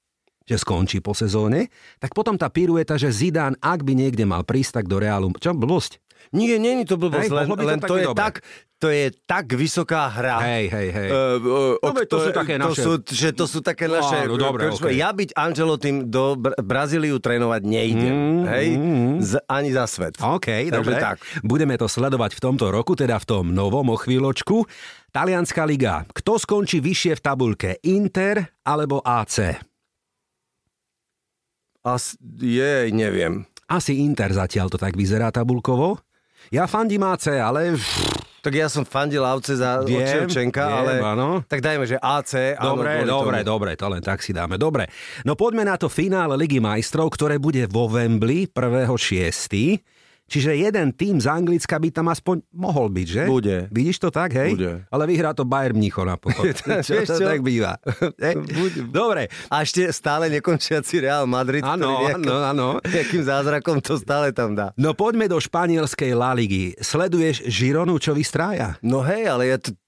že skončí po sezóne, tak potom tá pirueta, že Zidane, ak by niekde mal prísť, tak do Reálu, čo blbosť? Nie, nie je to blbosť, Hej, len, to len to, je dobre. tak, to je tak vysoká hra. Hej, hej, hej. Uh, uh, No, veď to sú také to naše- Sú, že to sú také No, naše... áno, dobre, okej. Ja byť Angelo tým do Br- Brazíliu trénovať nejdem. Mm, hej? mm, Z, ani za svet. OK, Takže dobre. tak. Budeme to sledovať v tomto roku, teda v tom novom o chvíľočku. Talianská liga. Kto skončí vyššie v tabulke? Inter alebo AC? As, je, neviem. Asi Inter zatiaľ to tak vyzerá tabulkovo. Ja fandím AC, ale... Tak ja som fandil Avce za Viem, viem, ale áno. tak dajme, že AC. áno, Dobre, kvôli dobre, tomu. dobre, to len tak si dáme. Dobre. No poďme na to finále Ligy majstrov, ktoré bude vo Wembley 1.6. Čiže jeden tým z Anglicka by tam aspoň mohol byť, že? Bude. Vidíš to tak, hej? Bude. Ale vyhrá to Bayern Mnicho napokon. čo, Vieš to čo? tak býva. Dobre. A ešte stále nekončiaci Real Madrid, Áno, ktorý nejakým, nejakým zázrakom to stále tam dá. No poďme do španielskej La Ligy. Sleduješ Žironu, čo vystrája? No hej, ale ja to e,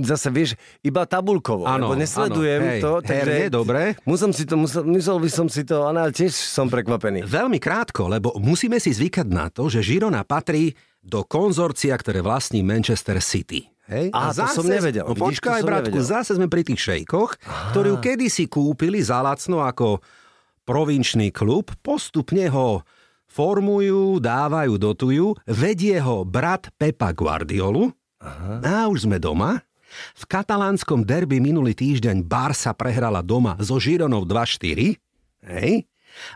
zase vieš, iba tabulkovo, Áno, lebo nesledujem áno, hej, to. herne, dobre. Musel, si to, musel, musel by som si to, ale tiež som prekvapený. Veľmi krátko, lebo musíme si zvykať na to, že Žirona patrí do konzorcia, ktoré vlastní Manchester City. Hej? Á, to som nevedel. No počkaj, bratku, nevedel. zase sme pri tých šejkoch, ktorí ju kedysi kúpili za lacno ako provinčný klub, postupne ho formujú, dávajú, dotujú, vedie ho brat Pepa Guardiolu Aha. a už sme doma. V katalánskom derby minulý týždeň Barsa prehrala doma so Žironou 2-4. Hej?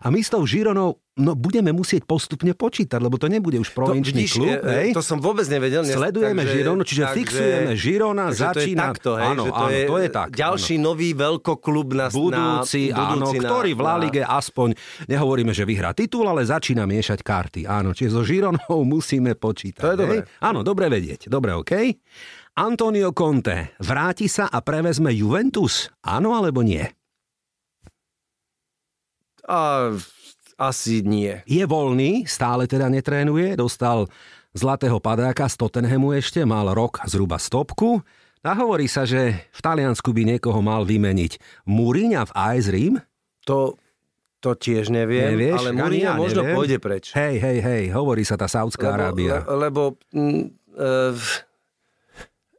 A my s tou Žironou no, budeme musieť postupne počítať, lebo to nebude už provinčný vidíš, klub. e, e, hej? to som vôbec nevedel. Dnes, Sledujeme takže- Žironu, čiže takže- fixujeme Žirona, takže začína... To je takto, hej, áno, že to, áno, je to je tak. Ďalší nový veľkoklub na, budúci, na, áno, budúci ktorý v La Lige aspoň, nehovoríme, že vyhrá titul, ale začína miešať karty. Áno, čiže so Žironou musíme počítať. To je dobre. Áno, dobre vedieť. Dobre, OK. Antonio Conte vráti sa a prevezme Juventus? Áno alebo nie? A, asi nie. Je voľný, stále teda netrénuje, dostal zlatého padáka z Tottenhamu ešte, mal rok zhruba stopku. A hovorí sa, že v Taliansku by niekoho mal vymeniť. Múriňa v AS Rím? To, to tiež neviem, Nevieš? ale Mourinho ja možno neviem. pôjde preč. Hej, hej, hej, hovorí sa tá Saudská Arábia. Lebo, lebo mm, uh,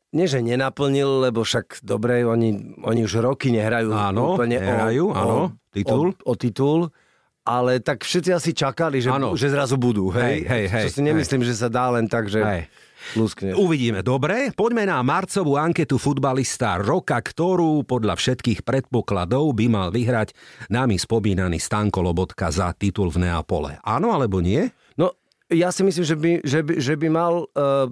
nie, že nenaplnil, lebo však dobre, oni, oni už roky nehrajú Áno, úplne nehrajú, o, áno, o, titul. O, o titul, ale tak všetci asi čakali, že, že zrazu budú. Hej, Hej, hej, hej, Čo si nemyslím, že sa dá len tak, že Hej. luskne. Uvidíme. Dobre, poďme na marcovú anketu futbalista roka, ktorú podľa všetkých predpokladov by mal vyhrať nami spomínaný Stanko Lobotka za titul v Neapole. Áno alebo nie? No, ja si myslím, že by, že by, že by mal... Uh,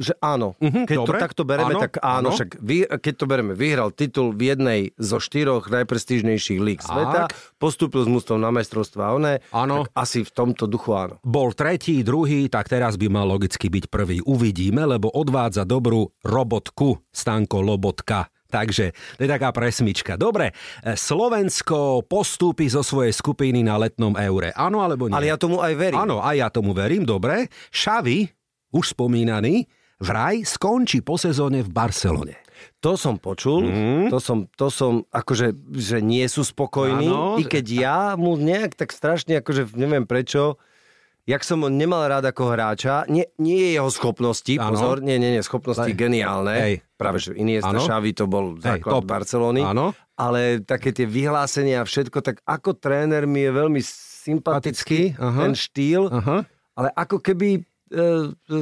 že áno. Mhm, keď dobre. to takto bereme, Áno, tak áno. áno. Však vy, keď to bereme, vyhral titul v jednej zo štyroch najprestížnejších líg sveta, postúpil s mústvom na majstrovstvá oné, Áno. tak asi v tomto duchu áno. Bol tretí, druhý, tak teraz by mal logicky byť prvý. Uvidíme, lebo odvádza dobrú robotku Stanko Lobotka. Takže to je taká presmička. Dobre, e, Slovensko postúpi zo svojej skupiny na letnom eure. Áno alebo nie? Ale ja tomu aj verím. Áno, aj ja tomu verím, dobre. Šavi, už spomínaný, vraj skončí po sezóne v Barcelone. To som počul, mm. to, som, to som, akože, že nie sú spokojní, Áno. i keď ja mu nejak tak strašne, akože neviem prečo, jak som ho nemal rád ako hráča, nie, nie je jeho schopnosti, Áno. pozor, nie, nie, nie, schopnosti Hej. geniálne, Hej. práve že Iniesta. Xavi, to bol Hej, základ top. Barcelony, Áno. ale také tie vyhlásenia a všetko, tak ako tréner mi je veľmi sympatický, Sympatický, aha. ten štýl, Aha. ale ako keby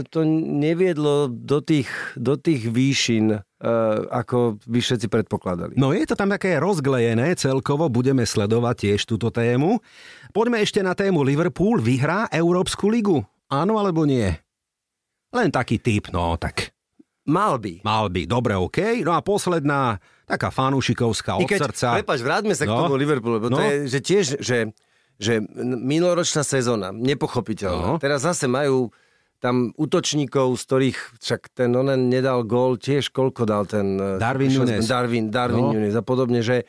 to neviedlo do tých, do tých výšin, e, ako by všetci predpokladali. No je to tam také rozglejené celkovo, budeme sledovať tiež túto tému. Poďme ešte na tému Liverpool. Vyhrá Európsku ligu? Áno alebo nie? Len taký typ, no tak. Mal by. Mal by, dobre, OK. No a posledná, taká fanúšikovská od keď, srdca. Prepač, vráťme sa no. k tomu Liverpoolu, lebo no. to je, že tiež, že, že minuloročná sezóna, nepochopiteľná. No. Teraz zase majú tam útočníkov, z ktorých však ten onen nedal gól, tiež koľko dal ten... E, Darwin Nunes. Darwin, Darwin no. Nunes a podobne, že,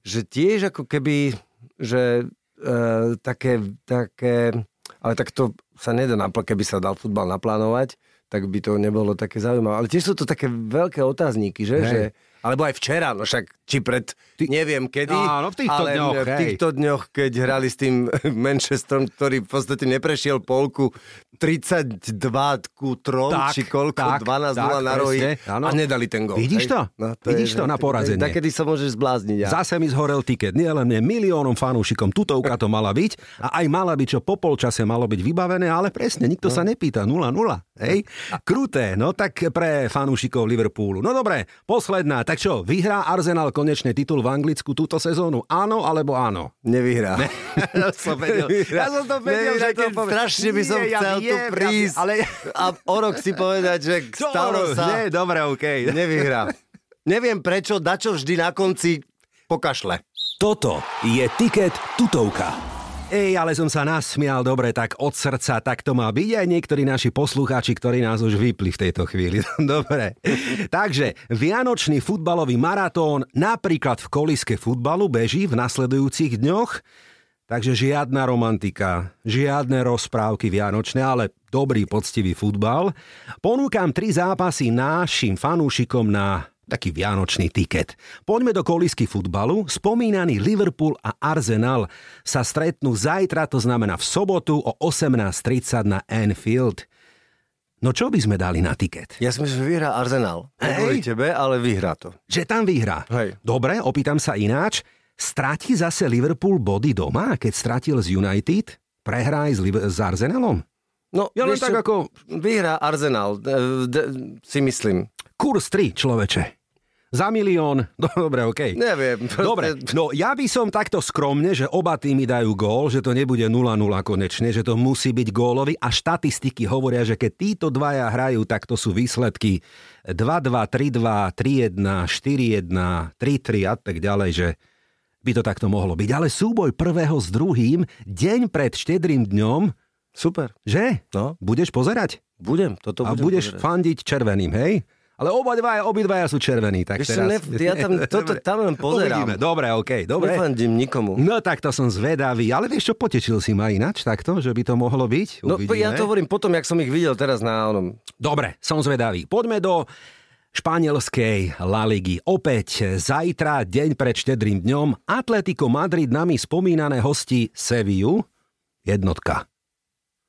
že tiež ako keby, že e, také, také, ale tak to sa nedá, keby sa dal futbal naplánovať, tak by to nebolo také zaujímavé. Ale tiež sú to také veľké otázníky, že? že alebo aj včera, no však či pred, Ty... neviem kedy, Áno, v týchto ale dňoch, v týchto dňoch, keď hrali s tým Manchesterom, ktorý v podstate neprešiel polku 32 ku 3, tak, či koľko, tak, 12 tak, na rohy a nedali ten gol. Vidíš to? No, to Vidíš je, to na porazenie. Takedy sa môžeš zblázniť. Ja. Zase mi zhorel tiket. Nie len mne, miliónom fanúšikom. Tutovka to mala byť a aj mala byť, čo po polčase malo byť vybavené, ale presne, nikto no. sa nepýta. 0-0. Hej? Kruté, no tak pre fanúšikov Liverpoolu. No dobre, posledná, tak čo, vyhrá Arsenal konečne titul v Anglicku túto sezónu? Áno alebo áno? Nevyhrá. Ne, ja som vedel, ja som to vedel, že to povie. Strašne by som nie, chcel ja tu prísť ja, ale... a o rok si povedať, že stalo sa... Nie, dobre, okej. Okay. Nevyhrá. Neviem prečo, dačo vždy na konci pokašle. Toto je tiket tutovka. Ej, ale som sa nasmial dobre, tak od srdca, tak to má byť aj niektorí naši poslucháči, ktorí nás už vypli v tejto chvíli. dobre. Takže Vianočný futbalový maratón napríklad v koliske futbalu beží v nasledujúcich dňoch. Takže žiadna romantika, žiadne rozprávky vianočné, ale dobrý, poctivý futbal. Ponúkam tri zápasy našim fanúšikom na taký vianočný tiket. Poďme do kolisky futbalu. Spomínaný Liverpool a Arsenal sa stretnú zajtra, to znamená v sobotu o 18.30 na Anfield. No čo by sme dali na tiket? Ja myslím, že vyhrá Arsenal. Hej. tebe, ale vyhrá to. Že tam vyhrá. Hej. Dobre, opýtam sa ináč. Stratí zase Liverpool body doma, keď stratil z United? Prehrá aj s, Liv- s Arsenalom? No, ja len tak ako... Vyhrá Arsenal, de, de, si myslím. Kurs 3, človeče. Za milión, no dobre. Okay. Neviem. Proste... Dobre, no ja by som takto skromne, že oba týmy dajú gól, že to nebude 0-0 konečne, že to musí byť gólový a štatistiky hovoria, že keď títo dvaja hrajú, tak to sú výsledky 2-2, 3-2, 3-1, 4-1, 3-3 a tak ďalej, že by to takto mohlo byť. Ale súboj prvého s druhým, deň pred štedrým dňom, Super. Že? No. Budeš pozerať? Budem, toto budem A budeš pozerať. fandiť červeným, hej? Ale oba dva, obidvaja sú červení. Tak Víš, teraz... ne, ja tam, toto, tam len pozerám. Uvidíme. Dobre, okay, dobre. Nefandím nikomu. No tak to som zvedavý, ale vieš čo, potešil si ma ináč takto, že by to mohlo byť? No ja to hovorím potom, jak som ich videl teraz na onom. Dobre, som zvedavý. Poďme do španielskej La Ligy. Opäť zajtra, deň pred štedrým dňom, Atletico Madrid nami spomínané hosti Sevillu. Jednotka.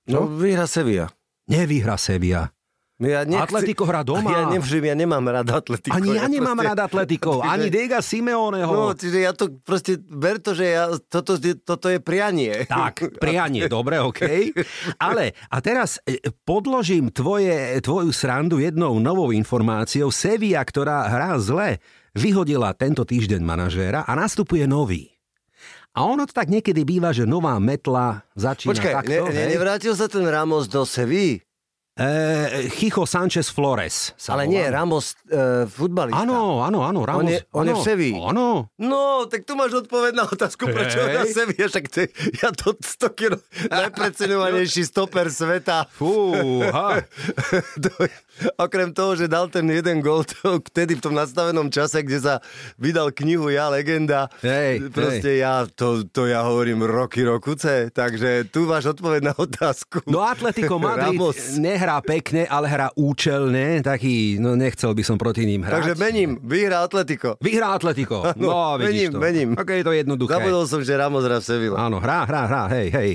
Čo? No, vyhra Sevilla. Nevyhra Sevilla. Ja nechci... Atletico hrá doma. Ja, nevžim, ja nemám rád Atletico. Ani ja, ja nemám proste... rád Atletico, ani Diega Simeoneho. No, čiže ja to proste, ber to, že ja, toto, toto je prianie. Tak, prianie, dobre. Okay. Ale, a teraz e, podložím tvoje, tvoju srandu jednou novou informáciou. Sevilla, ktorá hrá zle, vyhodila tento týždeň manažéra a nastupuje nový. A ono to tak niekedy býva, že nová metla začína Počkaj, takto. Ne, ne, nevrátil sa ten Ramos do Sevy? E, Chicho Sanchez Flores. Ale volá. nie, Ramos e, futbalista. Áno, áno, áno, Ramos. On je, on áno, je v Sevi. Áno. No, tak tu máš odpoveď na otázku, prečo hey. na Sevi. Však ja to 100 kilo najprecenovanejší stoper sveta. Fúha. Okrem toho, že dal ten jeden gol vtedy v tom nastavenom čase, kde sa vydal knihu Ja legenda. Hej, Proste hej. ja, to, to ja hovorím roky, rokuce. Takže tu máš odpoveď na otázku. No Atletico Madrid nehrá pekne, ale hrá účelne. Taký, no nechcel by som proti ním hrať. Takže mením, vyhrá Atletico. Vyhrá Atletico. No, mením, to. mením. Ok, je to jednoduché. Zabudol som, že Ramos hrá v Sevilla. Áno, hrá, hrá, hrá, hej, hej.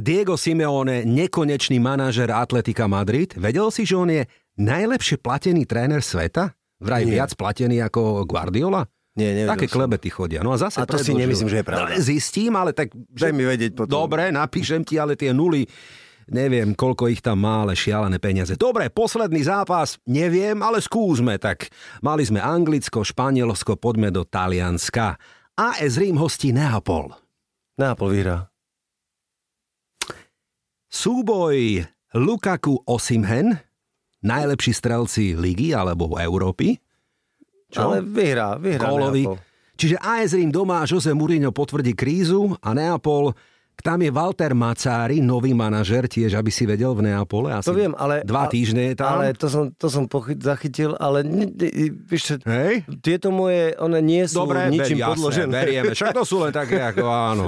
Diego Simeone, nekonečný manažer Atletika Madrid. Vedel si, že on je najlepšie platený tréner sveta? Vraj Nie. viac platený ako Guardiola? Nie, Také som. klebety chodia. No a zase a to predložil. si nemyslím, že je pravda. No, zistím, ale tak... Daj mi vedieť potom. Dobre, napíšem ti, ale tie nuly neviem, koľko ich tam má, ale šialené peniaze. Dobre, posledný zápas, neviem, ale skúsme. Tak mali sme Anglicko, Španielsko, poďme do Talianska. AS Rím hostí Neapol. Neapol vyhrá. Súboj Lukaku Osimhen. najlepší strelci ligy alebo Európy. Čo? Ale vyhrá, vyhrá Gólovi. Čiže AS Rím doma Jose Mourinho potvrdí krízu a Neapol tam je Walter Macári, nový manažer, tiež, aby si vedel v Neapole. Asi to viem, ale... Dva týždne je tam. Ale to som, to som pochyt, zachytil, ale víš, Hej? tieto moje, one nie sú Dobre, ničím ber, podložené. Berieme, však to sú len také, ako áno.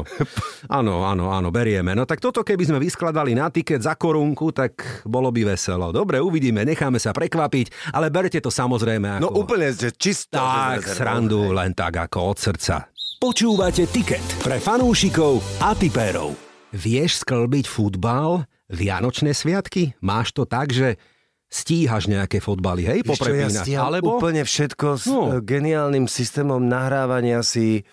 Áno, áno, áno, berieme. No tak toto, keby sme vyskladali na tiket za korunku, tak bolo by veselo. Dobre, uvidíme, necháme sa prekvapiť, ale berte to samozrejme no ako... No úplne, že čisto. Tak, srandu, len tak ako od srdca. Počúvate Tiket pre fanúšikov a tipérov. Vieš sklbiť futbal, Vianočné sviatky? Máš to tak, že stíhaš nejaké fotbaly, hej, poprepínať? Ja Alebo... úplne všetko s no. E, geniálnym systémom nahrávania si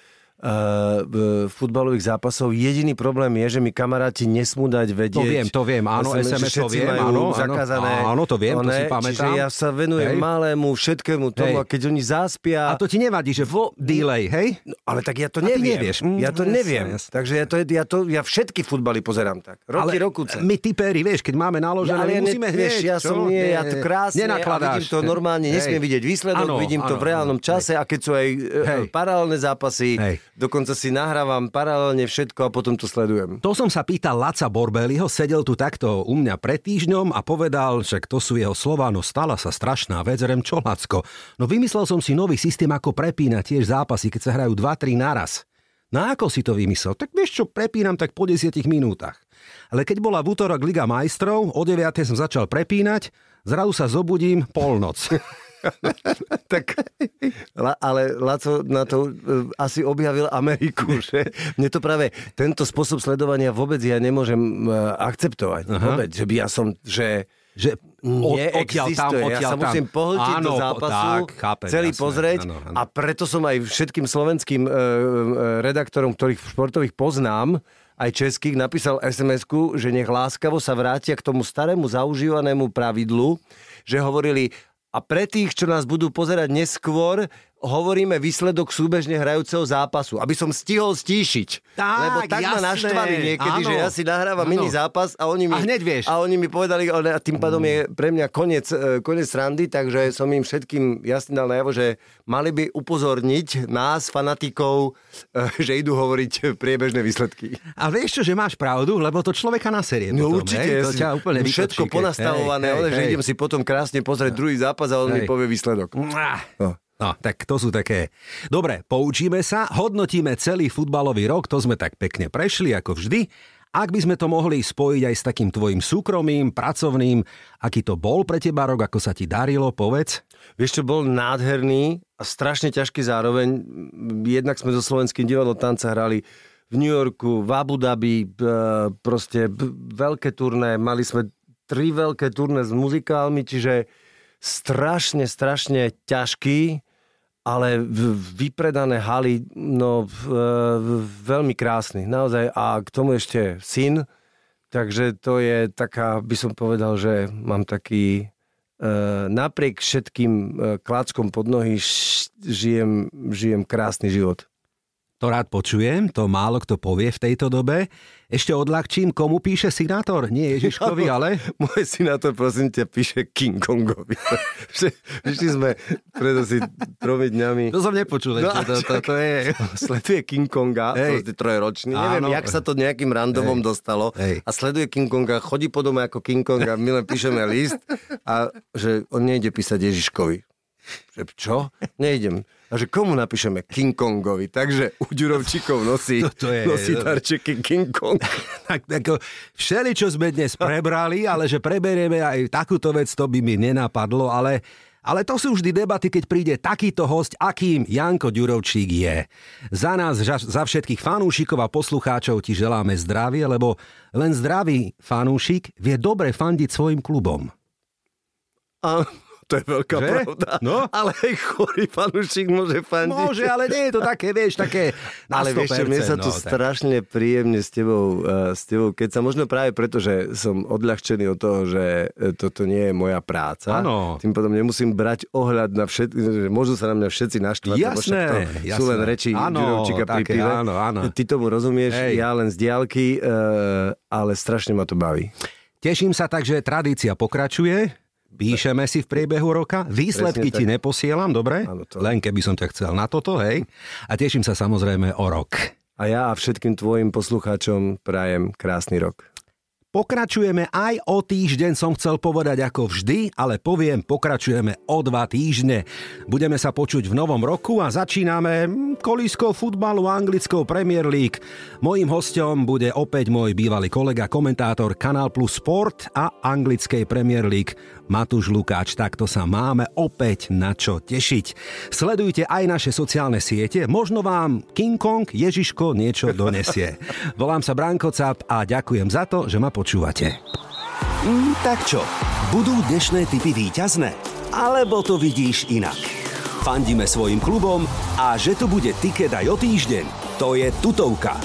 uh, futbalových zápasov. Jediný problém je, že mi kamaráti nesmú dať vedieť. To viem, to viem, áno, SMS, to viem, áno, zakázané. Áno, to viem, one, to si pamätám. Čiže ja sa venujem hej. malému, všetkému tomu, hej. a keď oni zaspia... A to ti nevadí, že vo delay, hej? No, ale tak ja to a neviem. nevieš. Mm, ja to yes, neviem. Yes. Takže ja, to, ja, to, ja všetky futbaly pozerám tak. Roky, ale rokuce. my typéri, vieš, keď máme naložené, ja, my musíme hneď. Ja som nie, ja to krásne, a vidím to normálne, nesmiem vidieť výsledok, vidím to v reálnom čase a keď sú aj e, paralelné zápasy, dokonca si na nahrávam paralelne všetko a potom to sledujem. To som sa pýtal Laca Borbeliho, sedel tu takto u mňa pred týždňom a povedal, že to sú jeho slova, no stala sa strašná vec, rem čo Lacko. No vymyslel som si nový systém, ako prepínať tiež zápasy, keď sa hrajú 2-3 naraz. No ako si to vymyslel? Tak vieš čo, prepínam tak po 10 minútach. Ale keď bola v útorok Liga majstrov, o 9. som začal prepínať, zrazu sa zobudím polnoc. tak, ale Laco na to e, asi objavil Ameriku, že mne to práve tento spôsob sledovania vôbec ja nemôžem e, akceptovať. Aha. Vôbec, že by ja som, že že od, odtiaľ tam, odtiaľ ja sa tam. musím pohltiť áno, do zápasu, tak, chápem, celý jasné, pozrieť áno, áno. a preto som aj všetkým slovenským e, redaktorom, ktorých športových poznám, aj českých, napísal sms že nech láskavo sa vrátia k tomu starému zaužívanému pravidlu, že hovorili, a pre tých, čo nás budú pozerať neskôr, hovoríme výsledok súbežne hrajúceho zápasu, aby som stihol stíšiť. Tak, Lebo tak jasné. ma naštvali niekedy, áno, že ja si nahrávam áno. mini zápas a oni mi, a hneď vieš. A oni mi povedali, a tým pádom je pre mňa koniec, e, koniec randy, takže som im všetkým jasne dal najavo, že mali by upozorniť nás, fanatikov, e, že idú hovoriť priebežné výsledky. A vieš čo, že máš pravdu, lebo to človeka na série. No potom, určite, hej? to ťa úplne všetko ponastavované, hej, hej, že idem si potom krásne pozrieť druhý zápas a on hej. mi povie výsledok. No. No, tak to sú také... Dobre, poučíme sa, hodnotíme celý futbalový rok, to sme tak pekne prešli, ako vždy. Ak by sme to mohli spojiť aj s takým tvojim súkromím, pracovným, aký to bol pre teba rok, ako sa ti darilo, povedz? Vieš čo, bol nádherný a strašne ťažký zároveň. Jednak sme so slovenským divadlom tanca hrali v New Yorku, v Abu Dhabi, proste veľké turné, mali sme tri veľké turné s muzikálmi, čiže strašne, strašne ťažký ale vypredané haly, no veľmi krásny, naozaj. A k tomu ešte syn, takže to je taká, by som povedal, že mám taký, e, napriek všetkým e, kláckom pod nohy žijem, žijem krásny život. To rád počujem, to málo kto povie v tejto dobe. Ešte odľahčím, komu píše sinátor? Nie Ježiškovi, ale... Môj sinátor, prosím ťa, píše King Kongovi. Vyšli sme pred asi tromi dňami. To som nepočul, no, to, to, to, je... Sleduje King Konga, je trojročný. Áno. Neviem, jak sa to nejakým randomom Hej. dostalo. Hej. A sleduje King Konga, chodí po dome ako King Kong a my len píšeme list a že on nejde písať Ježiškovi. Že čo? Nejdem. A že komu napíšeme? King Kongovi. Takže u Ďurovčíkov nosí, no to je, nosí darčeky King Kong. tak, ako, všeli, čo sme dnes prebrali, ale že preberieme aj takúto vec, to by mi nenapadlo, ale ale to sú vždy debaty, keď príde takýto host, akým Janko Ďurovčík je. Za nás, za všetkých fanúšikov a poslucháčov ti želáme zdravie, lebo len zdravý fanúšik vie dobre fandiť svojim klubom. A to je veľká že? pravda. No? Ale aj chorý fanúšik môže fandiť. Môže, ale nie je to také, vieš, také na Ale 100%, vieš, mne sa tu no, strašne tak. príjemne s tebou, uh, s tebou, keď sa možno práve preto, že som odľahčený od toho, že e, toto nie je moja práca. Áno. Tým potom nemusím brať ohľad na všetky, že môžu sa na mňa všetci naštvať. Jasné, to jasné. sú len reči áno, pri pive. Áno, áno. Ty tomu rozumieš, Hej. ja len z diálky, uh, ale strašne ma to baví. Teším sa tak, že tradícia pokračuje Píšeme si v priebehu roka, výsledky ti neposielam, dobre? Áno, to... Len keby som ťa chcel na toto, hej? A teším sa samozrejme o rok. A ja a všetkým tvojim poslucháčom prajem krásny rok. Pokračujeme aj o týždeň, som chcel povedať ako vždy, ale poviem, pokračujeme o dva týždne. Budeme sa počuť v novom roku a začíname kolískou futbalu anglickou Premier League. Mojím hostom bude opäť môj bývalý kolega, komentátor Kanal Plus Sport a anglickej Premier League Matúš Lukáč, takto sa máme opäť na čo tešiť. Sledujte aj naše sociálne siete, možno vám King Kong Ježiško niečo donesie. Volám sa Branko Cap a ďakujem za to, že ma počúvate. Mm, tak čo, budú dnešné typy výťazné? Alebo to vidíš inak? Fandíme svojim klubom a že tu bude tiket aj o týždeň, to je tutovka.